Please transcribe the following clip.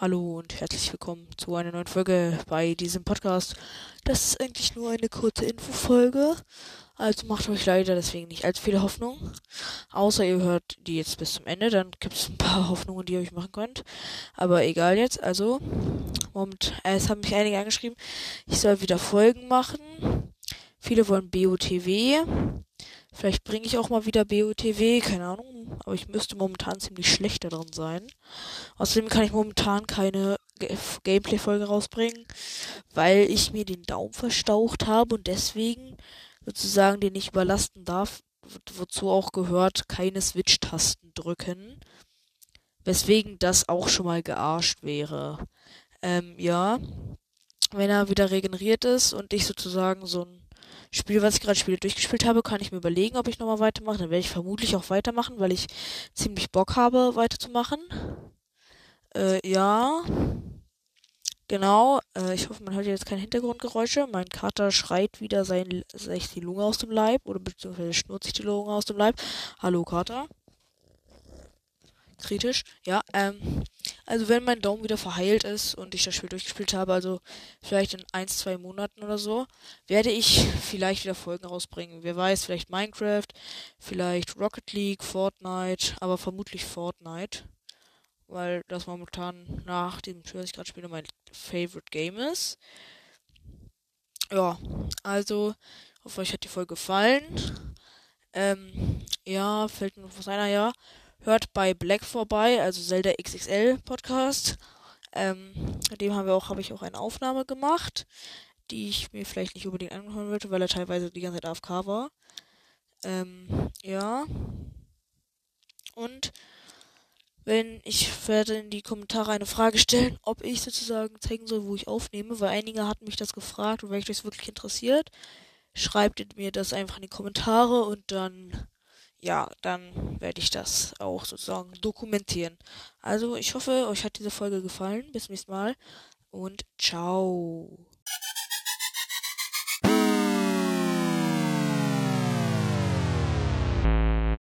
Hallo und herzlich willkommen zu einer neuen Folge bei diesem Podcast. Das ist eigentlich nur eine kurze Infofolge, also macht euch leider deswegen nicht allzu viele Hoffnung. Außer ihr hört die jetzt bis zum Ende, dann gibt es ein paar Hoffnungen, die ihr euch machen könnt. Aber egal jetzt, also, Moment, es haben mich einige angeschrieben, ich soll wieder Folgen machen. Viele wollen BOTW. Vielleicht bringe ich auch mal wieder BOTW, keine Ahnung. Aber ich müsste momentan ziemlich schlecht darin sein. Außerdem kann ich momentan keine Gameplay-Folge rausbringen, weil ich mir den Daumen verstaucht habe und deswegen sozusagen den nicht überlasten darf. Wozu auch gehört, keine Switch-Tasten drücken. Weswegen das auch schon mal gearscht wäre. Ähm, ja. Wenn er wieder regeneriert ist und ich sozusagen so ein Spiel, was ich gerade spiele, durchgespielt habe, kann ich mir überlegen, ob ich nochmal weitermache. Dann werde ich vermutlich auch weitermachen, weil ich ziemlich Bock habe, weiterzumachen. Äh, ja. Genau. Äh, ich hoffe, man hört jetzt keine Hintergrundgeräusche. Mein Kater schreit wieder sein, sich die Lunge aus dem Leib oder beziehungsweise schnurrt sich die Lunge aus dem Leib. Hallo Kater. Kritisch. Ja, ähm. Also wenn mein Daumen wieder verheilt ist und ich das Spiel durchgespielt habe, also vielleicht in ein, zwei Monaten oder so, werde ich vielleicht wieder Folgen rausbringen. Wer weiß, vielleicht Minecraft, vielleicht Rocket League, Fortnite, aber vermutlich Fortnite. Weil das momentan nach dem Spiel, was ich gerade spiele, mein Favorite Game ist. Ja, also, hoffe euch hat die Folge gefallen. Ähm, ja, fällt mir noch was einer, ja. Hört bei Black vorbei, also Zelda XXL Podcast. Ähm, dem haben wir auch, habe ich auch eine Aufnahme gemacht, die ich mir vielleicht nicht unbedingt anhören wollte, weil er teilweise die ganze Zeit AFK war. Ähm, ja. Und wenn ich werde in die Kommentare eine Frage stellen, ob ich sozusagen zeigen soll, wo ich aufnehme, weil einige hatten mich das gefragt und wenn euch das wirklich interessiert, schreibt mir das einfach in die Kommentare und dann ja, dann werde ich das auch sozusagen dokumentieren. Also, ich hoffe, euch hat diese Folge gefallen. Bis zum nächsten Mal und ciao.